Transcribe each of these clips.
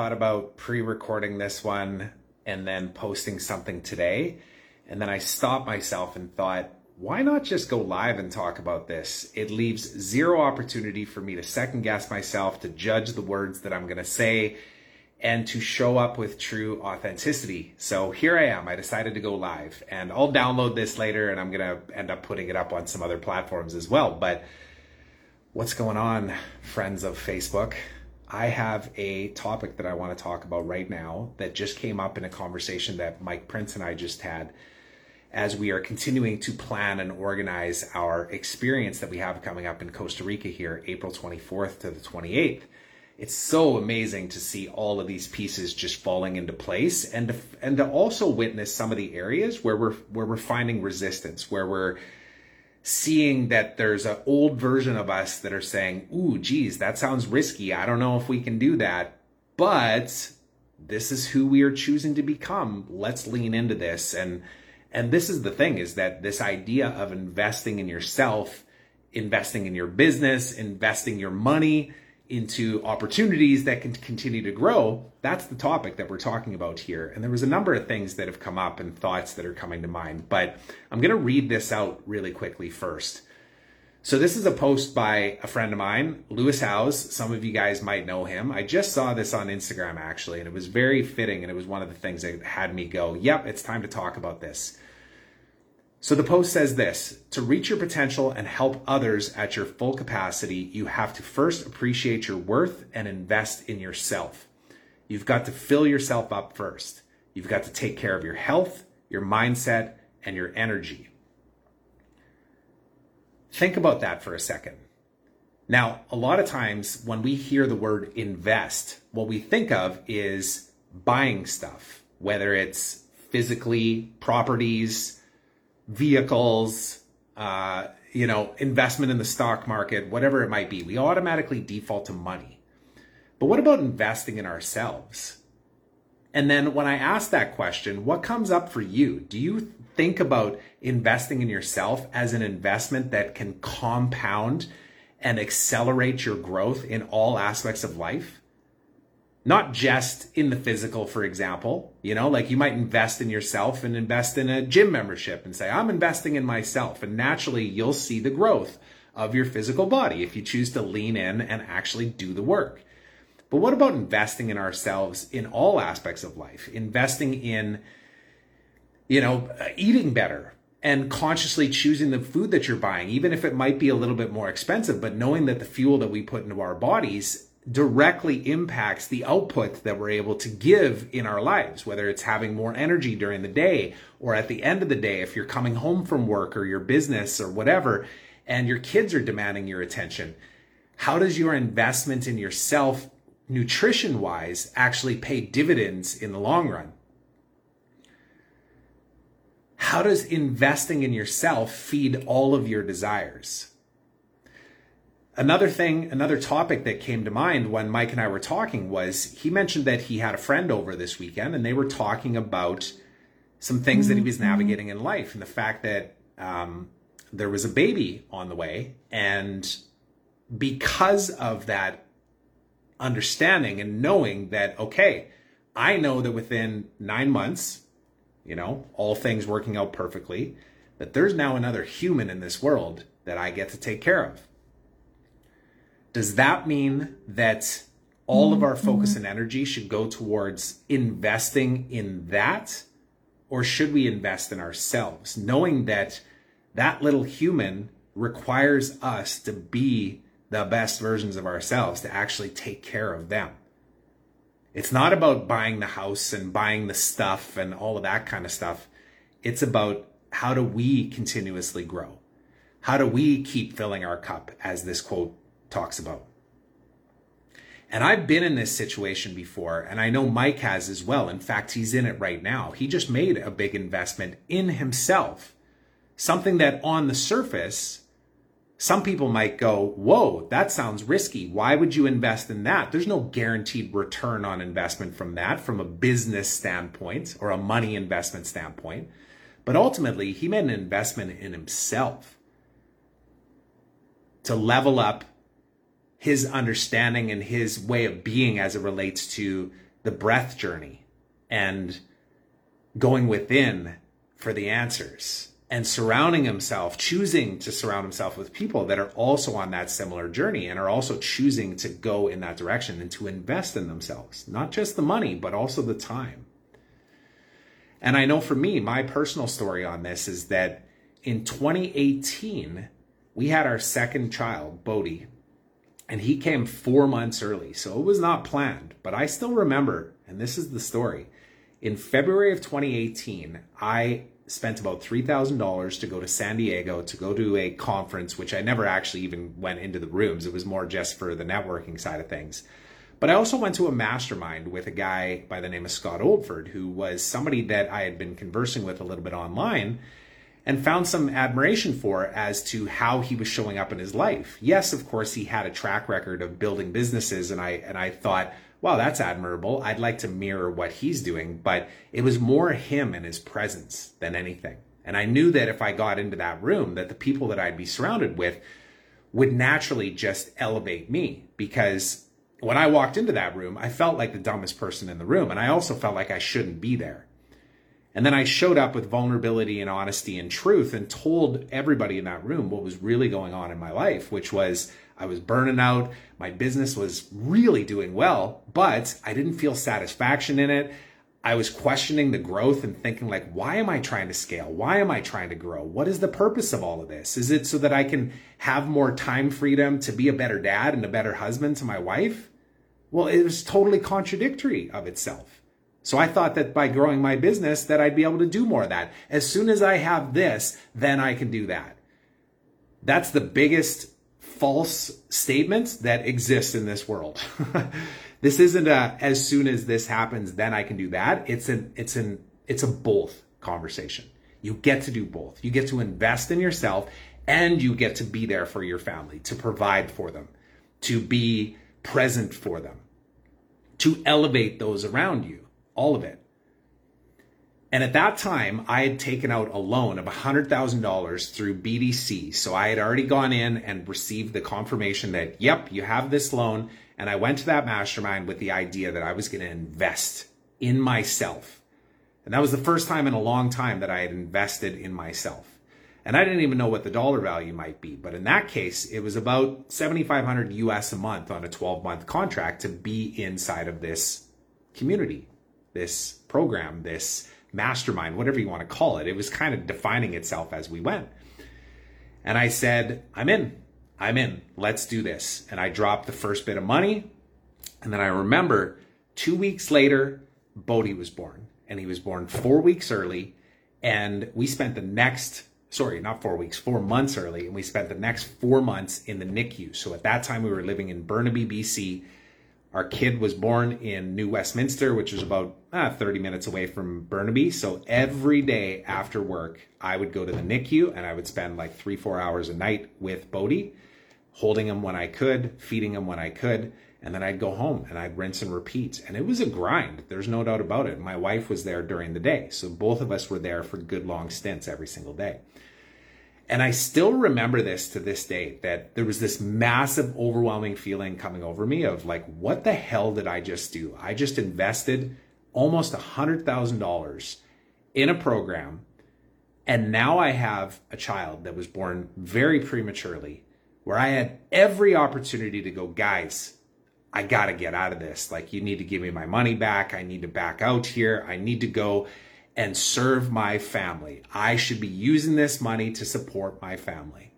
thought about pre recording this one and then posting something today. And then I stopped myself and thought, why not just go live and talk about this? It leaves zero opportunity for me to second guess myself, to judge the words that I'm going to say, and to show up with true authenticity. So here I am. I decided to go live and I'll download this later and I'm going to end up putting it up on some other platforms as well. But what's going on, friends of Facebook? I have a topic that I want to talk about right now that just came up in a conversation that Mike Prince and I just had as we are continuing to plan and organize our experience that we have coming up in Costa Rica here, April 24th to the 28th. It's so amazing to see all of these pieces just falling into place and to, and to also witness some of the areas where we're where we're finding resistance, where we're seeing that there's an old version of us that are saying, ooh, geez, that sounds risky. I don't know if we can do that. But this is who we are choosing to become. Let's lean into this. And and this is the thing is that this idea of investing in yourself, investing in your business, investing your money, into opportunities that can continue to grow, that's the topic that we're talking about here. And there was a number of things that have come up and thoughts that are coming to mind, but I'm going to read this out really quickly first. So this is a post by a friend of mine, Lewis Howes. Some of you guys might know him. I just saw this on Instagram actually, and it was very fitting and it was one of the things that had me go, "Yep, it's time to talk about this." So the post says this to reach your potential and help others at your full capacity, you have to first appreciate your worth and invest in yourself. You've got to fill yourself up first. You've got to take care of your health, your mindset, and your energy. Think about that for a second. Now, a lot of times when we hear the word invest, what we think of is buying stuff, whether it's physically, properties, vehicles, uh, you know, investment in the stock market, whatever it might be. We automatically default to money. But what about investing in ourselves? And then when I ask that question, what comes up for you? Do you think about investing in yourself as an investment that can compound and accelerate your growth in all aspects of life? Not just in the physical, for example. You know, like you might invest in yourself and invest in a gym membership and say, I'm investing in myself. And naturally, you'll see the growth of your physical body if you choose to lean in and actually do the work. But what about investing in ourselves in all aspects of life? Investing in, you know, eating better and consciously choosing the food that you're buying, even if it might be a little bit more expensive, but knowing that the fuel that we put into our bodies directly impacts the output that we're able to give in our lives, whether it's having more energy during the day or at the end of the day, if you're coming home from work or your business or whatever, and your kids are demanding your attention. How does your investment in yourself, nutrition wise, actually pay dividends in the long run? How does investing in yourself feed all of your desires? Another thing, another topic that came to mind when Mike and I were talking was he mentioned that he had a friend over this weekend and they were talking about some things that he was mm-hmm. navigating in life and the fact that um, there was a baby on the way. And because of that understanding and knowing that, okay, I know that within nine months, you know, all things working out perfectly, that there's now another human in this world that I get to take care of does that mean that all of our focus and energy should go towards investing in that? Or should we invest in ourselves, knowing that that little human requires us to be the best versions of ourselves, to actually take care of them? It's not about buying the house and buying the stuff and all of that kind of stuff. It's about how do we continuously grow? How do we keep filling our cup, as this quote talks about. And I've been in this situation before, and I know Mike has as well. In fact, he's in it right now. He just made a big investment in himself, something that on the surface, some people might go, Whoa, that sounds risky. Why would you invest in that? There's no guaranteed return on investment from that, from a business standpoint or a money investment standpoint. But ultimately, he made an investment in himself. to level up his understanding and his way of being as it relates to the breath journey and going within for the answers and surrounding himself, choosing to surround himself with people that are also on that similar journey and are also choosing to go in that direction and to invest in themselves, not just the money, but also the time. And I know for me, my personal story on this is that in 2018, we had our second child, Bodhi, and he came four months early. So it was not planned, but I still remember, and this is the story. In February of 2018, I spent about $3,000 to go to San Diego to go to a conference, which I never actually even went into the rooms. It was more just for the networking side of things. But I also went to a mastermind with a guy by the name of Scott Oldford, who was somebody that I had been conversing with a little bit online and found some admiration for as to how he was showing up in his life. Yes, of course, he had a track record of building businesses, and I and I thought, wow, that's admirable. I'd like to mirror what he's doing, but it was more him and his presence than anything. And I knew that if I got into that room, that the people that I'd be surrounded with would naturally just elevate me because when I walked into that room, I felt like the dumbest person in the room. And I also felt like I shouldn't be there. And then I showed up with vulnerability and honesty and truth and told everybody in that room what was really going on in my life, which was I was burning out. My business was really doing well, but I didn't feel satisfaction in it. I was questioning the growth and thinking like, why am I trying to scale? Why am I trying to grow? What is the purpose of all of this? Is it so that I can have more time freedom to be a better dad and a better husband to my wife? Well, it was totally contradictory of itself. So I thought that by growing my business that I'd be able to do more of that. As soon as I have this, then I can do that. That's the biggest false statement that exists in this world. this isn't a as soon as this happens then I can do that. It's an it's an it's a both conversation. You get to do both. You get to invest in yourself and you get to be there for your family, to provide for them, to be present for them, to elevate those around you all of it. And at that time, I had taken out a loan of $100,000 through BDC. So I had already gone in and received the confirmation that, yep, you have this loan. And I went to that mastermind with the idea that I was going to invest in myself. And that was the first time in a long time that I had invested in myself. And I didn't even know what the dollar value might be. But in that case, it was about 7,500 US a month on a 12 month contract to be inside of this community this program, this mastermind, whatever you want to call it. It was kind of defining itself as we went. And I said, I'm in. I'm in. Let's do this. And I dropped the first bit of money. And then I remember two weeks later, Bodhi was born. And he was born four weeks early. And we spent the next, sorry, not four weeks, four months early. And we spent the next four months in the NICU. So at that time, we were living in Burnaby, BC our kid was born in New Westminster, which is about ah, 30 minutes away from Burnaby. So every day after work, I would go to the NICU and I would spend like three, four hours a night with Bodhi, holding him when I could, feeding him when I could. And then I'd go home and I'd rinse and repeat. And it was a grind. There's no doubt about it. My wife was there during the day. So both of us were there for good long stints every single day. And I still remember this to this day that there was this massive, overwhelming feeling coming over me of like, what the hell did I just do? I just invested almost $100,000 in a program. And now I have a child that was born very prematurely where I had every opportunity to go, guys, I got to get out of this. Like, you need to give me my money back. I need to back out here. I need to go and serve my family. I should be using this money to support my family.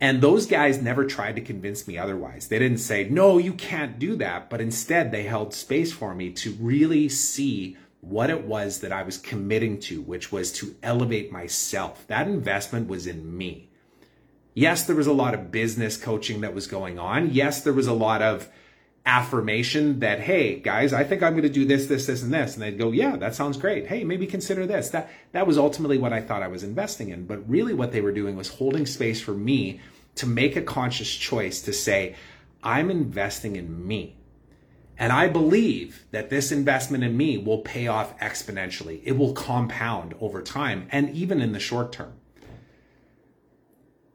And those guys never tried to convince me otherwise. They didn't say, no, you can't do that. But instead, they held space for me to really see what it was that I was committing to, which was to elevate myself. That investment was in me. Yes, there was a lot of business coaching that was going on. Yes, there was a lot of affirmation that, hey, guys, I think I'm going to do this, this, this, and this. And they'd go, yeah, that sounds great. Hey, maybe consider this. That, that was ultimately what I thought I was investing in. But really what they were doing was holding space for me to make a conscious choice to say, I'm investing in me. And I believe that this investment in me will pay off exponentially. It will compound over time and even in the short term.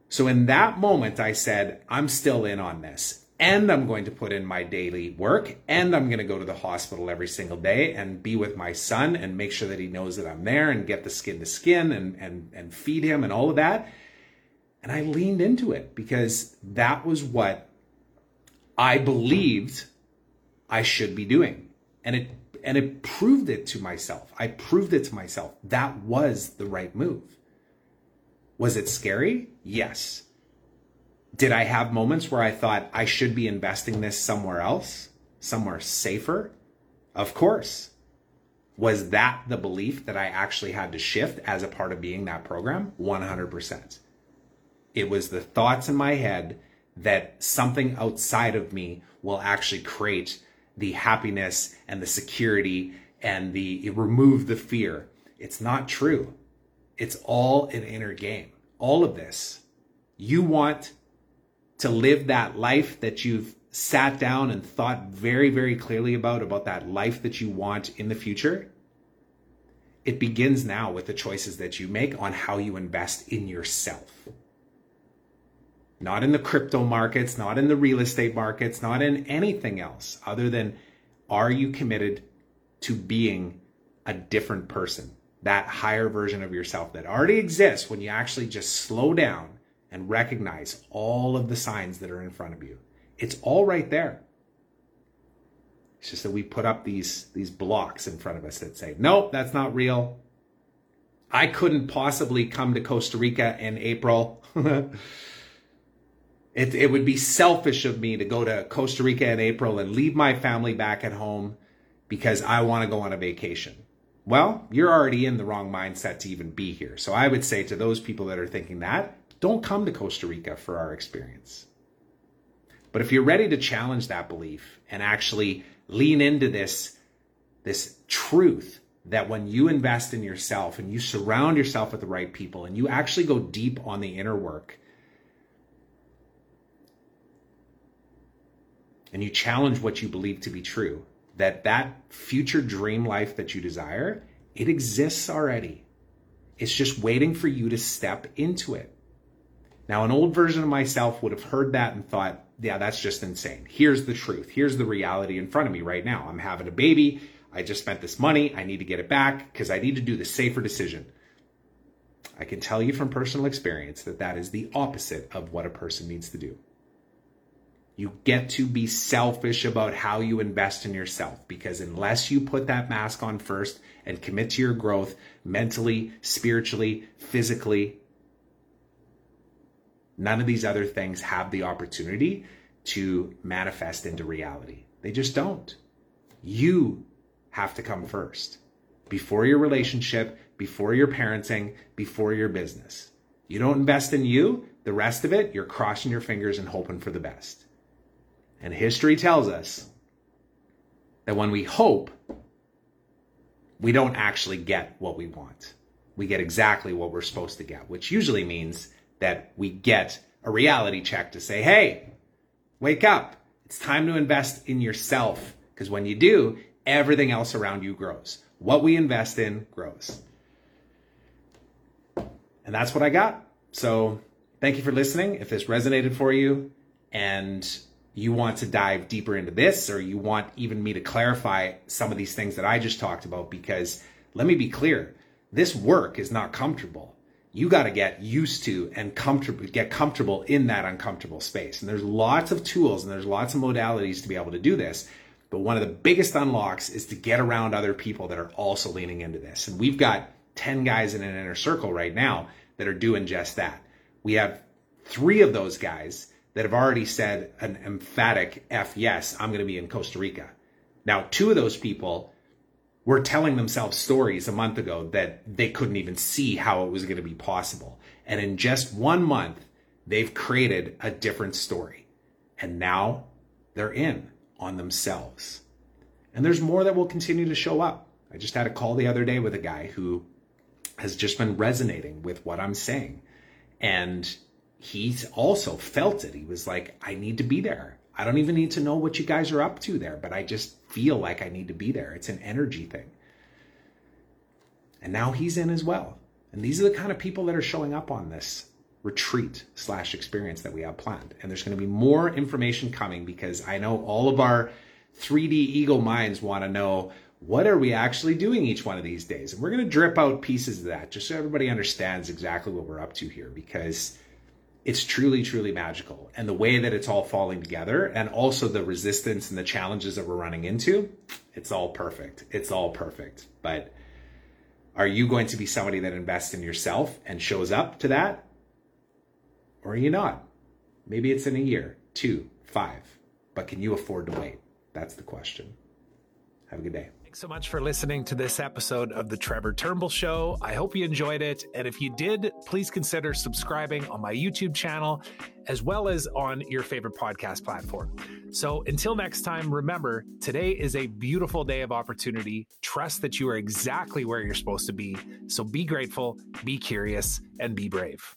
So in that moment, I said, I'm still in on this and I'm going to put in my daily work and I'm going to go to the hospital every single day and be with my son and make sure that he knows that I'm there and get the skin to skin and, and, and feed him and all of that. And I leaned into it because that was what I believed I should be doing. And it and it proved it to myself. I proved it to myself. That was the right move. Was it scary? Yes. Did I have moments where I thought I should be investing this somewhere else, somewhere safer? Of course. Was that the belief that I actually had to shift as a part of being that program? 100%. It was the thoughts in my head that something outside of me will actually create the happiness and the security and the remove the fear. It's not true. It's all an inner game. All of this. You want to live that life that you've sat down and thought very, very clearly about, about that life that you want in the future. It begins now with the choices that you make on how you invest in yourself. Not in the crypto markets, not in the real estate markets, not in anything else other than are you committed to being a different person? that higher version of yourself that already exists when you actually just slow down and recognize all of the signs that are in front of you. It's all right there. It's just that we put up these these blocks in front of us that say, "Nope, that's not real." I couldn't possibly come to Costa Rica in April. it, it would be selfish of me to go to Costa Rica in April and leave my family back at home because I want to go on a vacation well, you're already in the wrong mindset to even be here. So I would say to those people that are thinking that, don't come to Costa Rica for our experience. But if you're ready to challenge that belief and actually lean into this, this truth that when you invest in yourself and you surround yourself with the right people and you actually go deep on the inner work and you challenge what you believe to be true, that that future dream life that you desire, it exists already. It's just waiting for you to step into it. Now, an old version of myself would have heard that and thought, yeah, that's just insane. Here's the truth. Here's the reality in front of me right now. I'm having a baby. I just spent this money. I need to get it back because I need to do the safer decision. I can tell you from personal experience that that is the opposite of what a person needs to do. You get to be selfish about how you invest in yourself because unless you put that mask on first and commit to your growth mentally, spiritually, physically, none of these other things have the opportunity to manifest into reality. They just don't. You have to come first before your relationship, before your parenting, before your business. You don't invest in you, the rest of it, you're crossing your fingers and hoping for the best. And history tells us that when we hope, we don't actually get what we want. We get exactly what we're supposed to get, which usually means that we get a reality check to say, hey, wake up. It's time to invest in yourself. Because when you do, everything else around you grows. What we invest in grows. And that's what I got. So thank you for listening. If this resonated for you and you want to dive deeper into this or you want even me to clarify some of these things that I just talked about because let me be clear this work is not comfortable you got to get used to and comfortable get comfortable in that uncomfortable space. And there's lots of tools and there's lots of modalities to be able to do this. But one of the biggest unlocks is to get around other people that are also leaning into this. And we've got 10 guys in an inner circle right now that are doing just that. We have three of those guys that have already said an emphatic F yes, I'm going to be in Costa Rica. Now, two of those people were telling themselves stories a month ago that they couldn't even see how it was going to be possible. And in just one month, they've created a different story. And now they're in on themselves. And there's more that will continue to show up. I just had a call the other day with a guy who has just been resonating with what I'm saying. And he's also felt it. He was like, I need to be there. I don't even need to know what you guys are up to there, but I just feel like I need to be there. It's an energy thing. And now he's in as well. And these are the kind of people that are showing up on this retreat slash experience that we have planned. And there's going to be more information coming because I know all of our 3D eagle minds want to know what are we actually doing each one of these days? And we're going to drip out pieces of that just so everybody understands exactly what we're up to here because it's truly, truly magical. And the way that it's all falling together and also the resistance and the challenges that we're running into, it's all perfect. It's all perfect. But are you going to be somebody that invests in yourself and shows up to that? Or are you not? Maybe it's in a year, two, five, but can you afford to wait? That's the question. Have a good day. Thanks so much for listening to this episode of The Trevor Turnbull Show. I hope you enjoyed it. And if you did, please consider subscribing on my YouTube channel as well as on your favorite podcast platform. So until next time, remember today is a beautiful day of opportunity. Trust that you are exactly where you're supposed to be. So be grateful, be curious, and be brave.